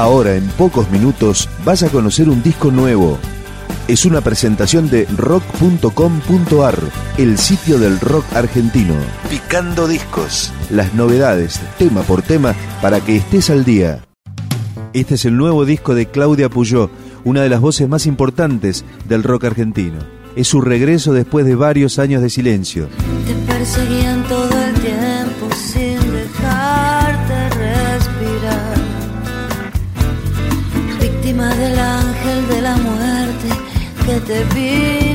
Ahora, en pocos minutos, vas a conocer un disco nuevo. Es una presentación de rock.com.ar, el sitio del rock argentino. Picando discos. Las novedades, tema por tema, para que estés al día. Este es el nuevo disco de Claudia Puyó, una de las voces más importantes del rock argentino. Es su regreso después de varios años de silencio. Te the beat.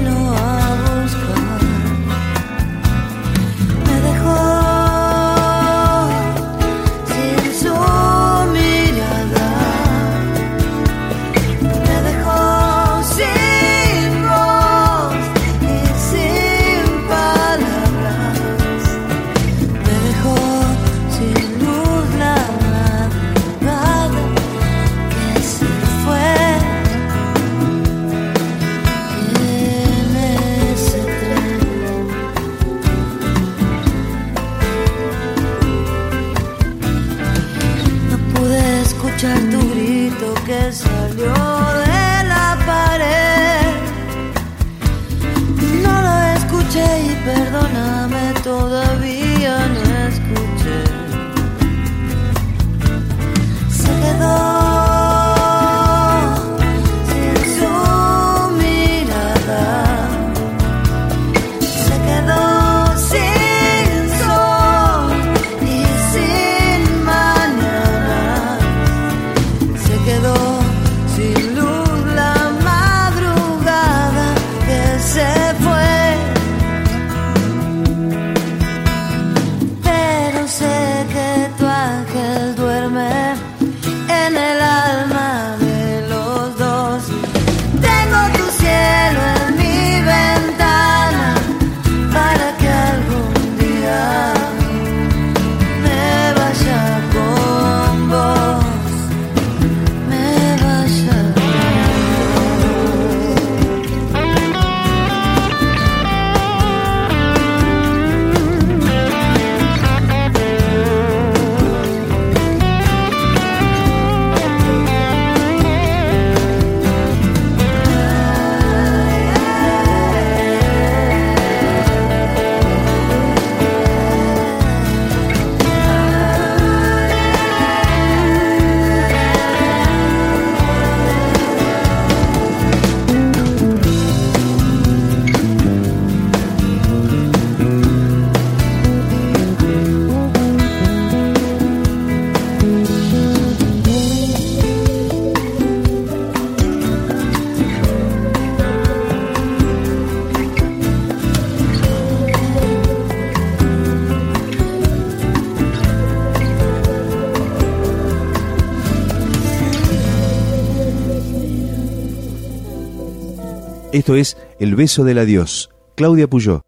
Esto es El beso del adiós. Claudia Puyó.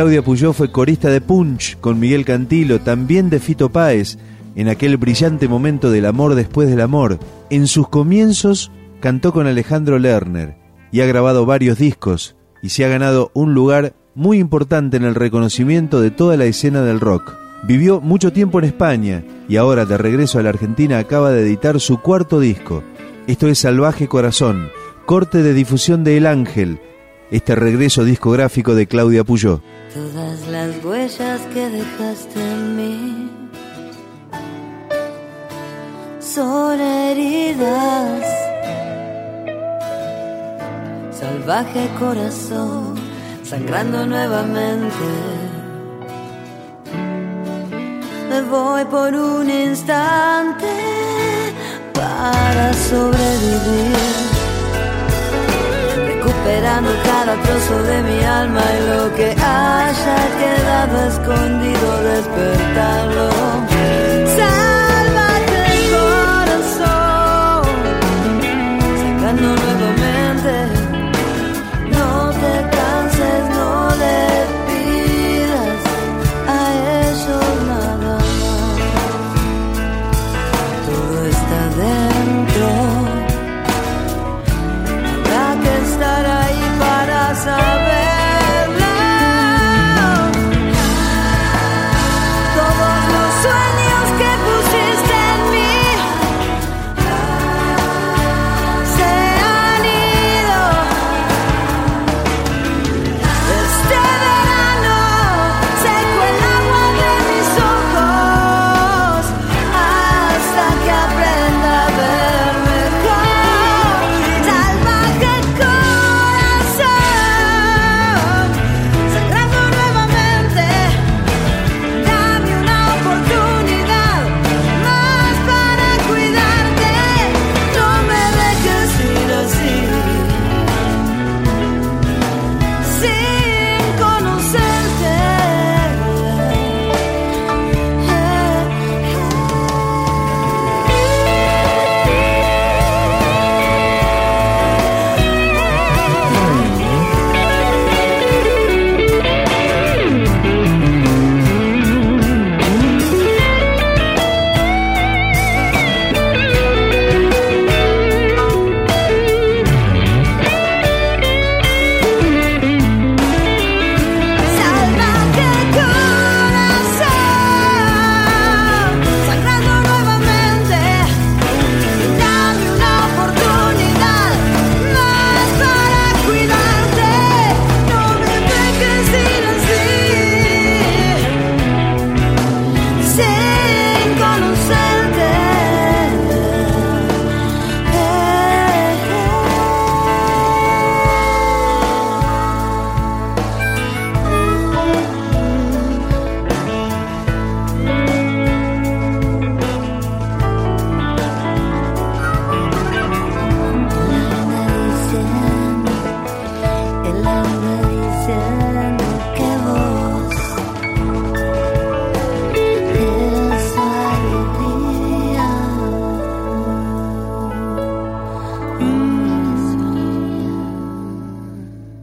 Claudia Puyó fue corista de Punch con Miguel Cantilo, también de Fito Páez, en aquel brillante momento del amor después del amor. En sus comienzos cantó con Alejandro Lerner y ha grabado varios discos y se ha ganado un lugar muy importante en el reconocimiento de toda la escena del rock. Vivió mucho tiempo en España y ahora de regreso a la Argentina acaba de editar su cuarto disco. Esto es Salvaje Corazón, corte de difusión de El Ángel, este regreso discográfico de Claudia Puyó. Todas las huellas que dejaste en mí son heridas. Salvaje corazón, sangrando nuevamente. Me voy por un instante para sobrevivir esperando cada trozo de mi alma y lo que haya quedado escondido despertarlo.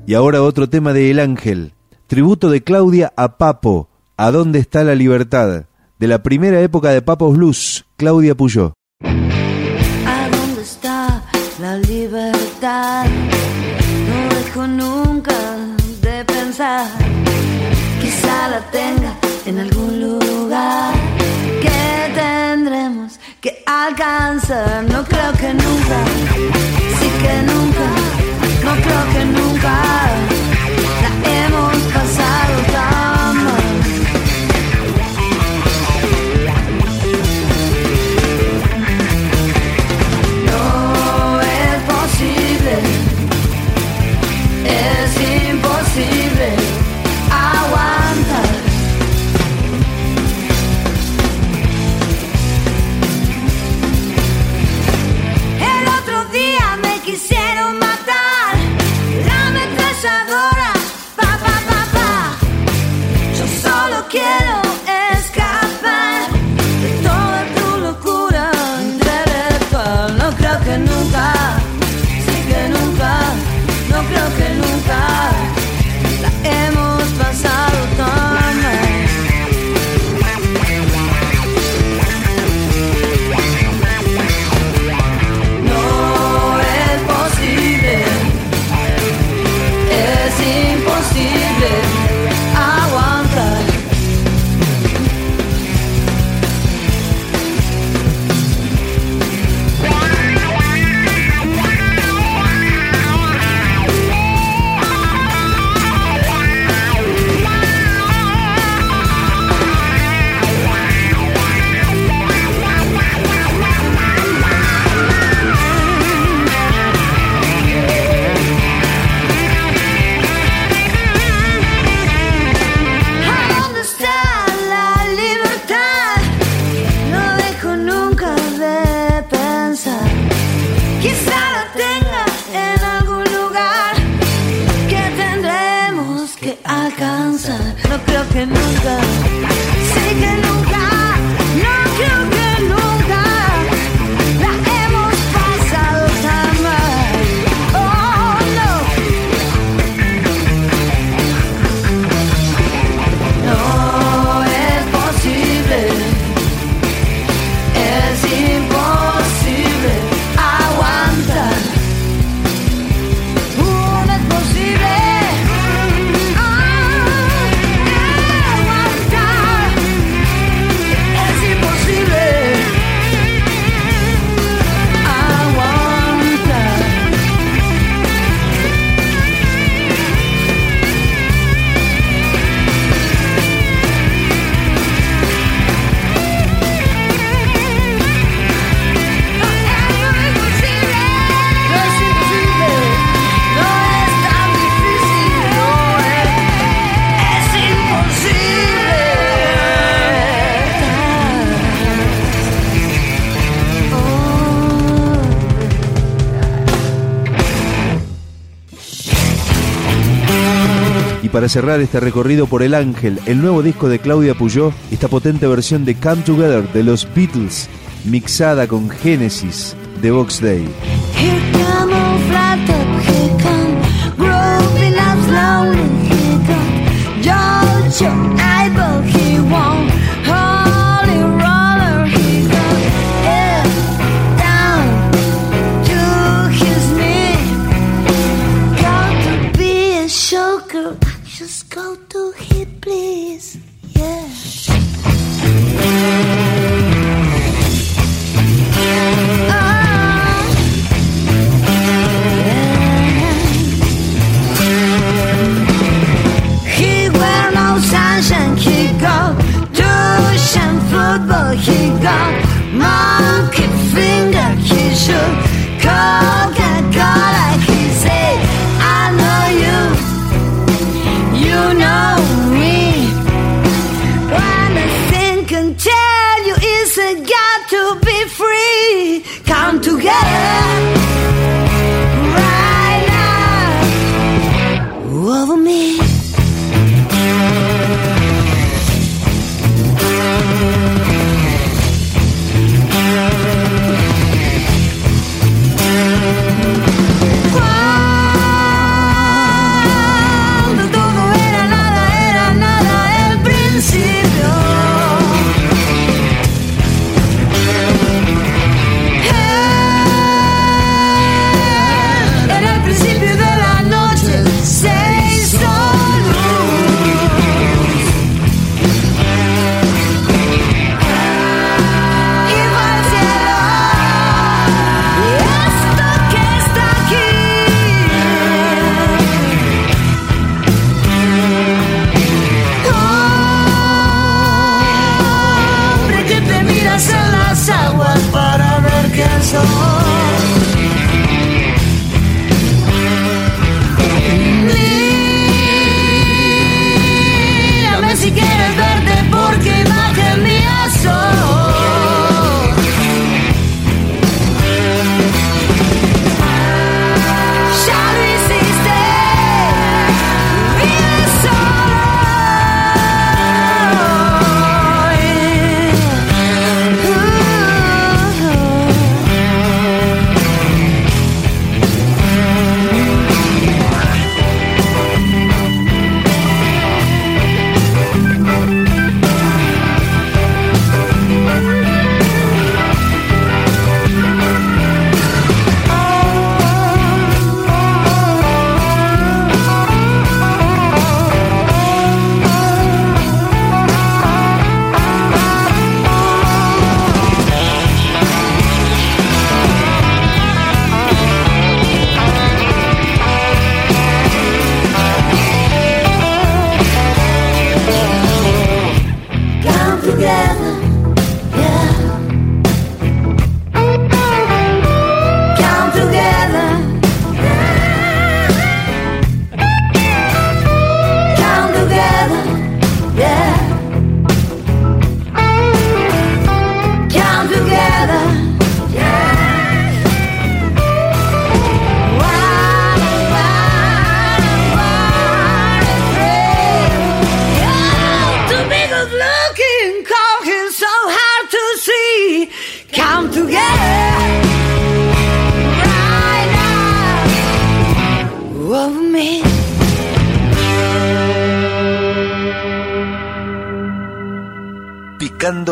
Y ahora otro tema de El Ángel, tributo de Claudia a Papo, ¿A dónde está la libertad? De la primera época de Papos Blues, Claudia Puyó. ¿A dónde está la libertad? No dejo nunca de pensar, quizá la tenga en algún lugar que tendremos que alcanzar. No creo que nunca, sí que nunca, no creo que nunca. Y para cerrar este recorrido por El Ángel, el nuevo disco de Claudia Puyó, esta potente versión de Come Together de los Beatles, mixada con Genesis de Box Day.